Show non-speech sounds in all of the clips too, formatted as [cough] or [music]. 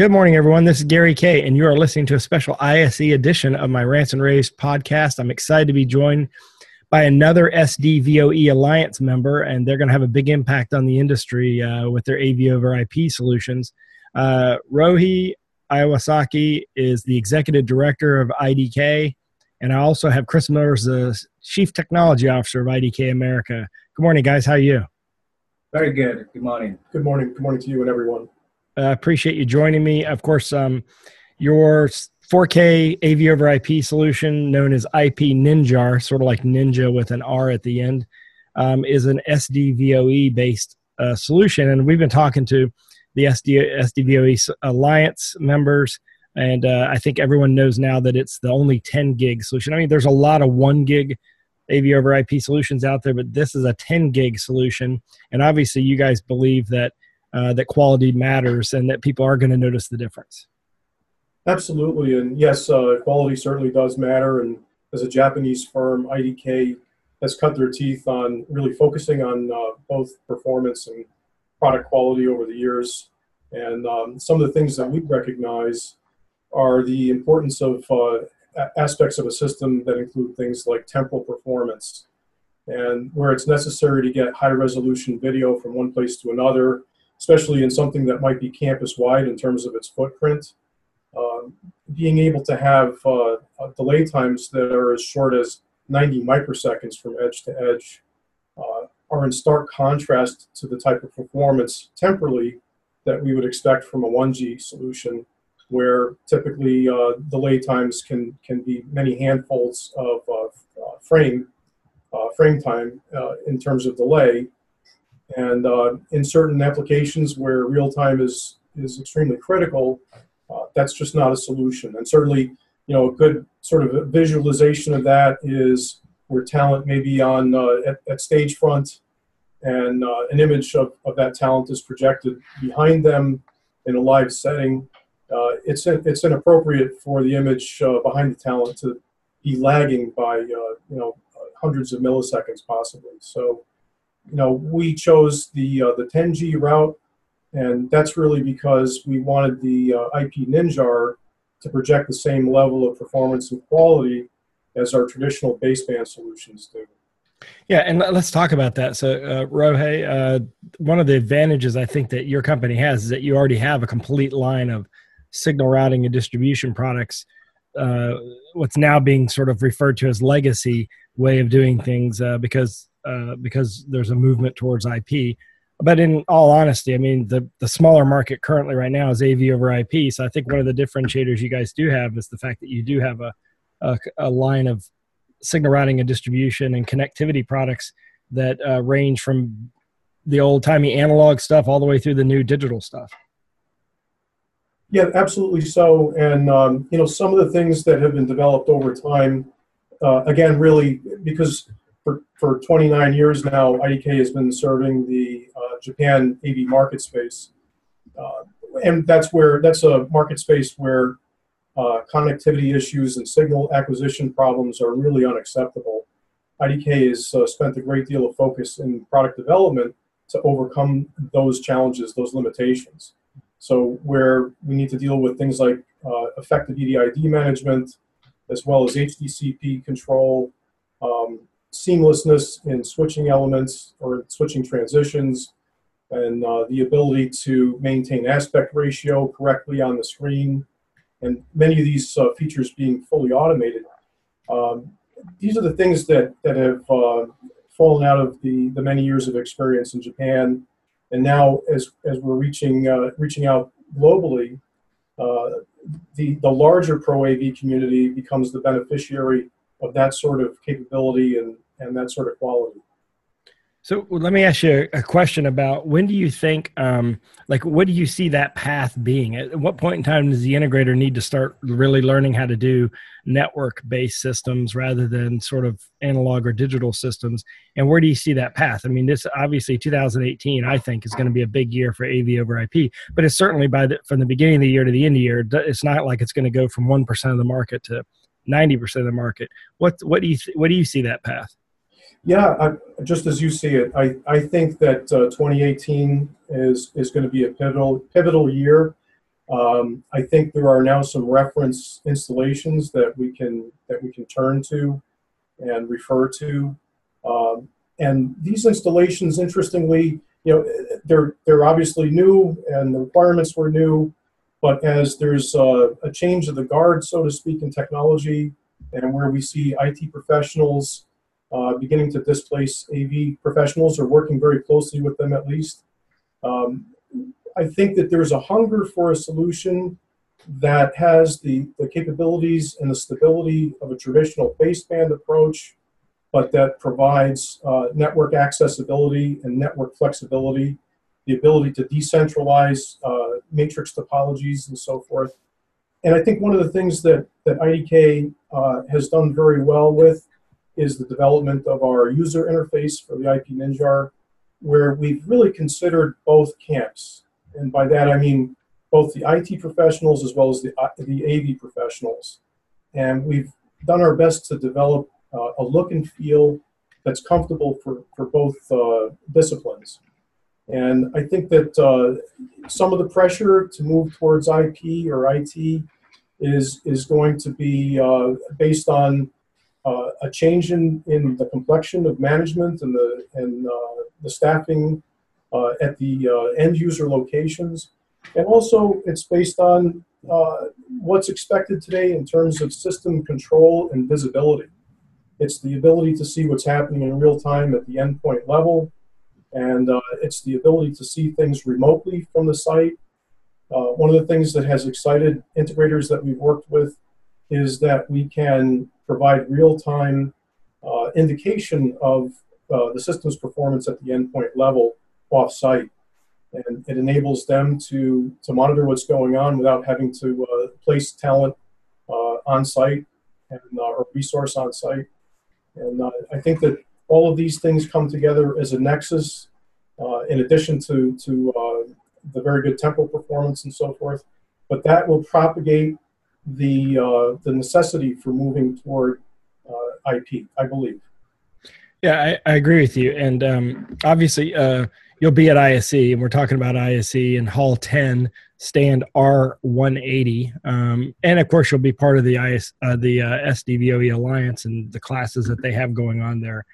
Good morning, everyone. This is Gary Kayye, and you are listening to a special ISE edition of my Rants and Raves podcast. I'm excited to be joined by another SDVOE Alliance member, and they're going to have a big impact on the industry uh, with their AV over IP solutions. Uh, Ryohei Iwasaki is the executive director of IDK, and I also have Chris Miller the chief technology officer of IDK America. Good morning, guys. How are you? Very good. Good morning. Good morning. Good morning to you and everyone. I uh, appreciate you joining me. Of course, um, your 4K AV over IP solution, known as IP Ninjar, sort of like Ninja with an R at the end, um, is an SDVOE based uh, solution. And we've been talking to the SD, SDVOE Alliance members, and uh, I think everyone knows now that it's the only 10 gig solution. I mean, there's a lot of one gig AV over IP solutions out there, but this is a 10 gig solution. And obviously, you guys believe that uh, that quality matters and that people are going to notice the difference. Absolutely, and yes, uh, quality certainly does matter. And as a Japanese firm, IDK has cut their teeth on really focusing on uh, both performance and product quality over the years. And um, some of the things that we recognize are the importance of uh, aspects of a system that include things like temporal performance. And where it's necessary to get high resolution video from one place to another, especially in something that might be campus wide in terms of its footprint. Um, being able to have uh, delay times that are as short as 90 microseconds from edge to edge uh, are in stark contrast to the type of performance temporally that we would expect from a 1G solution, where typically uh, delay times can, can be many handfuls of uh, uh, frame, uh, frame time in terms of delay, and uh, in certain applications where real time is is extremely critical, uh, that's just not a solution. And certainly, you know, a good sort of visualization of that is where talent may be on uh, at, at, stage front, and uh, an image of, of that talent is projected behind them in a live setting. Uh, it's it's inappropriate for the image uh, behind the talent to be lagging by you know hundreds of milliseconds possibly. So you know, we chose the uh, the 10G route, and that's really because we wanted the uh, IP Ninjar to project the same level of performance and quality as our traditional baseband solutions do. Yeah, and let's talk about that. So, uh, Ryohei, uh, one of the advantages I think that your company has is that you already have a complete line of signal routing and distribution products. Uh, what's now being sort of referred to as legacy way of doing things, uh, because uh, because there's a movement towards IP. But in all honesty, I mean, the, the smaller market currently right now is AV over IP. So I think one of the differentiators you guys do have is the fact that you do have a, a, a line of signal routing and distribution and connectivity products that uh, range from the old timey analog stuff all the way through the new digital stuff. Yeah, absolutely so. And um, you know, some of the things that have been developed over time, uh, again, really because for, for 29 years now, IDK has been serving the uh, Japan AV market space. Uh, and that's where that's a market space where uh, connectivity issues and signal acquisition problems are really unacceptable. IDK has uh, spent a great deal of focus in product development to overcome those challenges, those limitations. So where we need to deal with things like uh, effective EDID management, as well as HDCP control, um, seamlessness in switching elements or switching transitions, and uh, the ability to maintain aspect ratio correctly on the screen, and many of these uh, features being fully automated. Um, these are the things that, that have uh, fallen out of the, the many years of experience in Japan. And now, as, as we're reaching, uh, reaching out globally, uh, the, the larger Pro AV community becomes the beneficiary of that sort of capability and, and that sort of quality. So let me ask you a question about when do you think, um, like, what do you see that path being? At what point in time does the integrator need to start really learning how to do network based systems rather than sort of analog or digital systems? And where do you see that path? I mean, this obviously 2018, I think, is going to be a big year for AV over IP, but it's certainly by the, from the beginning of the year to the end of the year, it's not like it's going to go from 1% of the market to 90% of the market. What, what do you, th- what do you see that path? Yeah, I, just as you see it, I, I think that uh, 2018 is is going to be a pivotal pivotal year. Um, I think there are now some reference installations that we can that we can turn to and refer to. Um, and these installations, interestingly, you know, they're they're obviously new, and the requirements were new. But as there's a, a change of the guard, so to speak, in technology, and where we see IT professionals uh, beginning to displace AV professionals or working very closely with them at least, um, I think that there's a hunger for a solution that has the, the capabilities and the stability of a traditional baseband approach, but that provides uh, network accessibility and network flexibility, the ability to decentralize uh, matrix topologies and so forth. And I think one of the things that, that IDK uh, has done very well with is the development of our user interface for the IP Ninjar, where we've really considered both camps and by that I mean both the IT professionals as well as the, uh, the AV professionals. And we've done our best to develop uh, a look and feel that's comfortable for, for both uh, disciplines. And I think that uh, some of the pressure to move towards IP or IT is, is going to be uh, based on uh, a change in, in the complexion of management and the, and, the staffing uh, at the uh, end user locations. And also, it's based on uh, what's expected today in terms of system control and visibility. It's the ability to see what's happening in real time at the endpoint level, and uh, it's the ability to see things remotely from the site. Uh, one of the things that has excited integrators that we've worked with is that we can provide real time uh, indication of the system's performance at the endpoint level off-site, and it enables them to to monitor what's going on without having to uh, place talent uh, on site and uh, or resource on site. And uh, I think that all of these things come together as a nexus, uh, in addition to to uh, the very good tempo performance and so forth. But that will propagate the the necessity for moving toward IP, I believe. Yeah, I, I, agree with you. And um, obviously, uh, you'll be at ISE, and we're talking about ISE in Hall 10, stand R180, um, and of course you'll be part of the IS, uh, the uh, SDVOE Alliance and the classes that they have going on there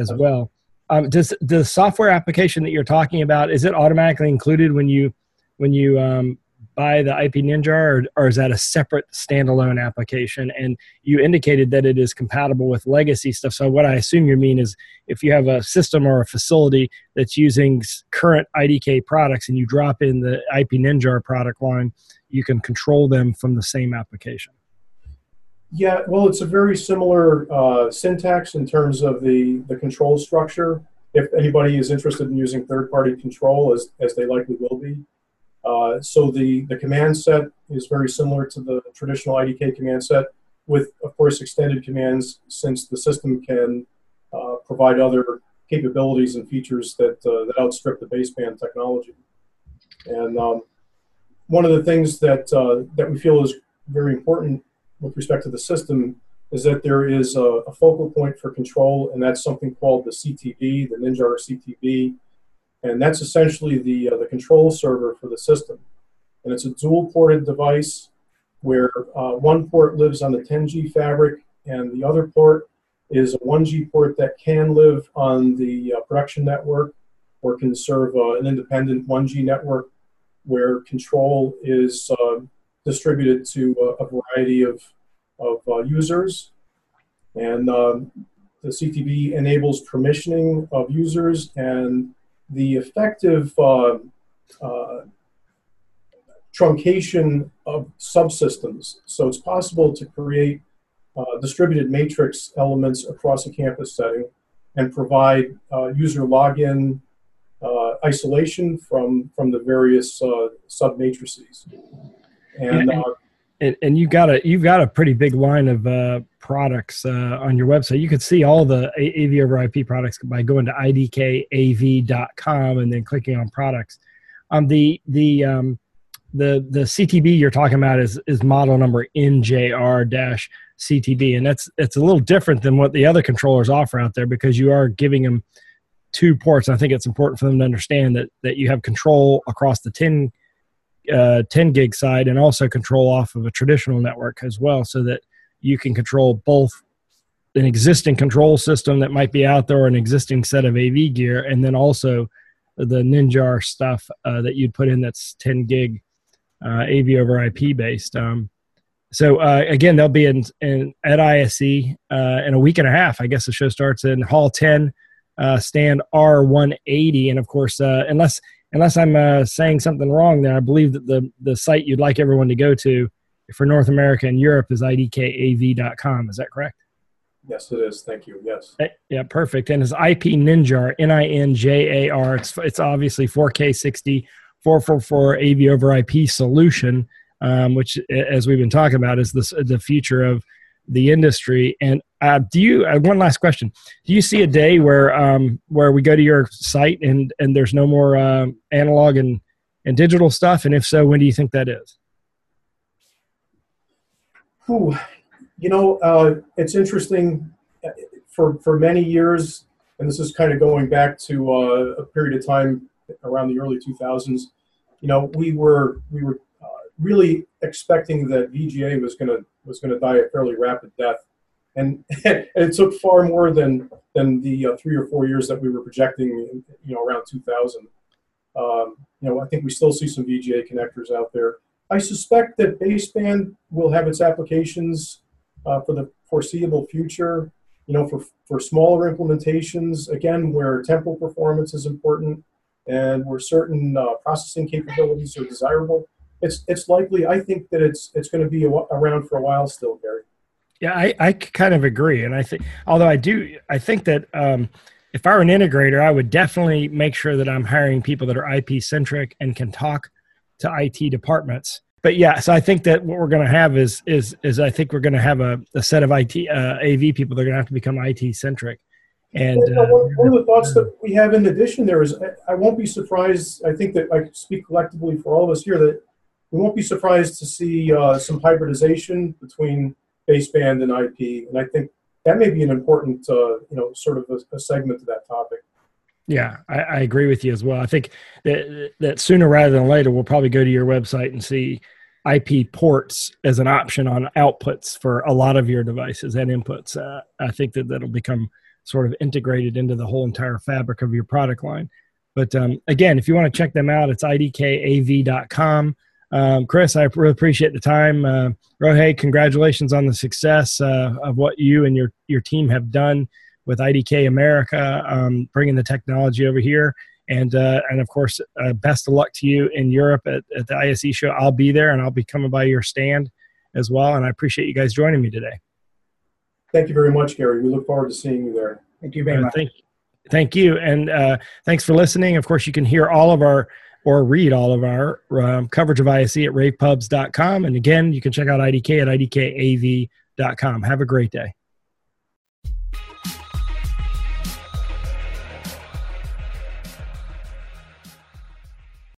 as well. Um, does the software application that you're talking about is it automatically included when you when you um, buy the IP Ninjar, or, or is that a separate standalone application? And you indicated that it is compatible with legacy stuff. So what I assume you mean is if you have a system or a facility that's using current IDK products and you drop in the IP Ninjar product line, you can control them from the same application. Yeah, well, it's a very similar uh, syntax in terms of the, the control structure. If anybody is interested in using third-party control, as, as they likely will be, uh, so the, the command set is very similar to the traditional IDK command set with, of course, extended commands since the system can uh, provide other capabilities and features that, uh, that outstrip the baseband technology. And um, one of the things that, uh, that we feel is very important with respect to the system is that there is a, a focal point for control, and that's something called the CTB, the Ninja CTB, and that's essentially the uh, the control server for the system. And it's a dual ported device where uh, one port lives on the 10G fabric, and the other port is a 1G port that can live on the uh, production network or can serve uh, an independent 1G network where control is uh, distributed to a, a variety of, of uh, users. And um, the CTB enables permissioning of users and the effective uh, uh, truncation of subsystems. So it's possible to create uh, distributed matrix elements across a campus setting and provide uh, user login uh, isolation from, from the various uh, submatrices. And, and, and, and you got a you've got a pretty big line of uh, products uh, on your website. You could see all the AV over IP products by going to idkav.com and then clicking on products. Um, the the um, the the CTB you're talking about is is model number NJR dash CTB, and that's it's a little different than what the other controllers offer out there because you are giving them two ports. I think it's important for them to understand that that you have control across the 10 uh, 10 gig side and also control off of a traditional network as well, so that you can control both an existing control system that might be out there or an existing set of AV gear, and then also the Ninjar stuff uh, that you'd put in that's 10 gig uh, AV over IP based. Um, so uh, again, they'll be in, in at ISE uh, in a week and a half. I guess the show starts in Hall 10, uh, stand R180, and of course, unless unless I'm uh, saying something wrong, then I believe that the the site you'd like everyone to go to for North America and Europe is idkav.com. Is that correct? Yes, it is. Thank you. Yes. Eh, yeah, perfect. And it's IP Ninjar, N I N J A R. It's it's obviously 4K 60, 444 AV over IP solution, um, which, as we've been talking about, is the the future of the industry. And uh, do you? Uh, one last question: Do you see a day where um, where we go to your site and and there's no more uh, analog and and digital stuff? And if so, when do you think that is? Ooh, you know, uh, it's interesting. For for many years, and this is kind of going back to uh, a period of time around the early 2000s. You know, we were we were uh, really expecting that VGA was going to was going to die a fairly rapid death, and, and [laughs] it took far more than than the uh, three or four years that we were projecting. You know, around 2000. Um, you know, I think we still see some VGA connectors out there. I suspect that baseband will have its applications uh, for the foreseeable future. You know, for for smaller implementations, again, where temporal performance is important and where certain uh, processing capabilities are desirable, it's it's likely. I think that it's it's going to be a, around for a while still, Gary. Yeah, I, I kind of agree, and I think although I do, I think that um, if I were an integrator, I would definitely make sure that I'm hiring people that are IP centric and can talk to IT departments. But yeah, so I think that what we're going to have is is is I think we're going to have a, a set of IT uh, AV people that are going to have to become IT centric. And uh, one, one, of the thoughts that we have in addition there is I, I won't be surprised. I think that I speak collectively for all of us here that we won't be surprised to see uh, some hybridization between baseband and IP, and I think that may be an important, uh, you know, sort of a, a, segment to that topic. Yeah, I, I, agree with you as well. I think that that sooner rather than later, we'll probably go to your website and see IP ports as an option on outputs for a lot of your devices and inputs. Uh, I think that that'll become sort of integrated into the whole entire fabric of your product line. But um, again, if you want to check them out, it's idkav.com. Um, Chris, I really appreciate the time. Uh, Ryohei, congratulations on the success uh, of what you and your, your team have done with IDK America, um, bringing the technology over here. And, uh, and of course, uh, best of luck to you in Europe at, at the ISE show. I'll be there and I'll be coming by your stand as well. And I appreciate you guys joining me today. Thank you very much, Gary. We look forward to seeing you there. Thank you very uh, much. Thank, thank you. And uh, thanks for listening. Of course, you can hear all of our or read all of our um, coverage of ISE at ravepubs.com. And again, you can check out IDK at idkav.com. Have a great day.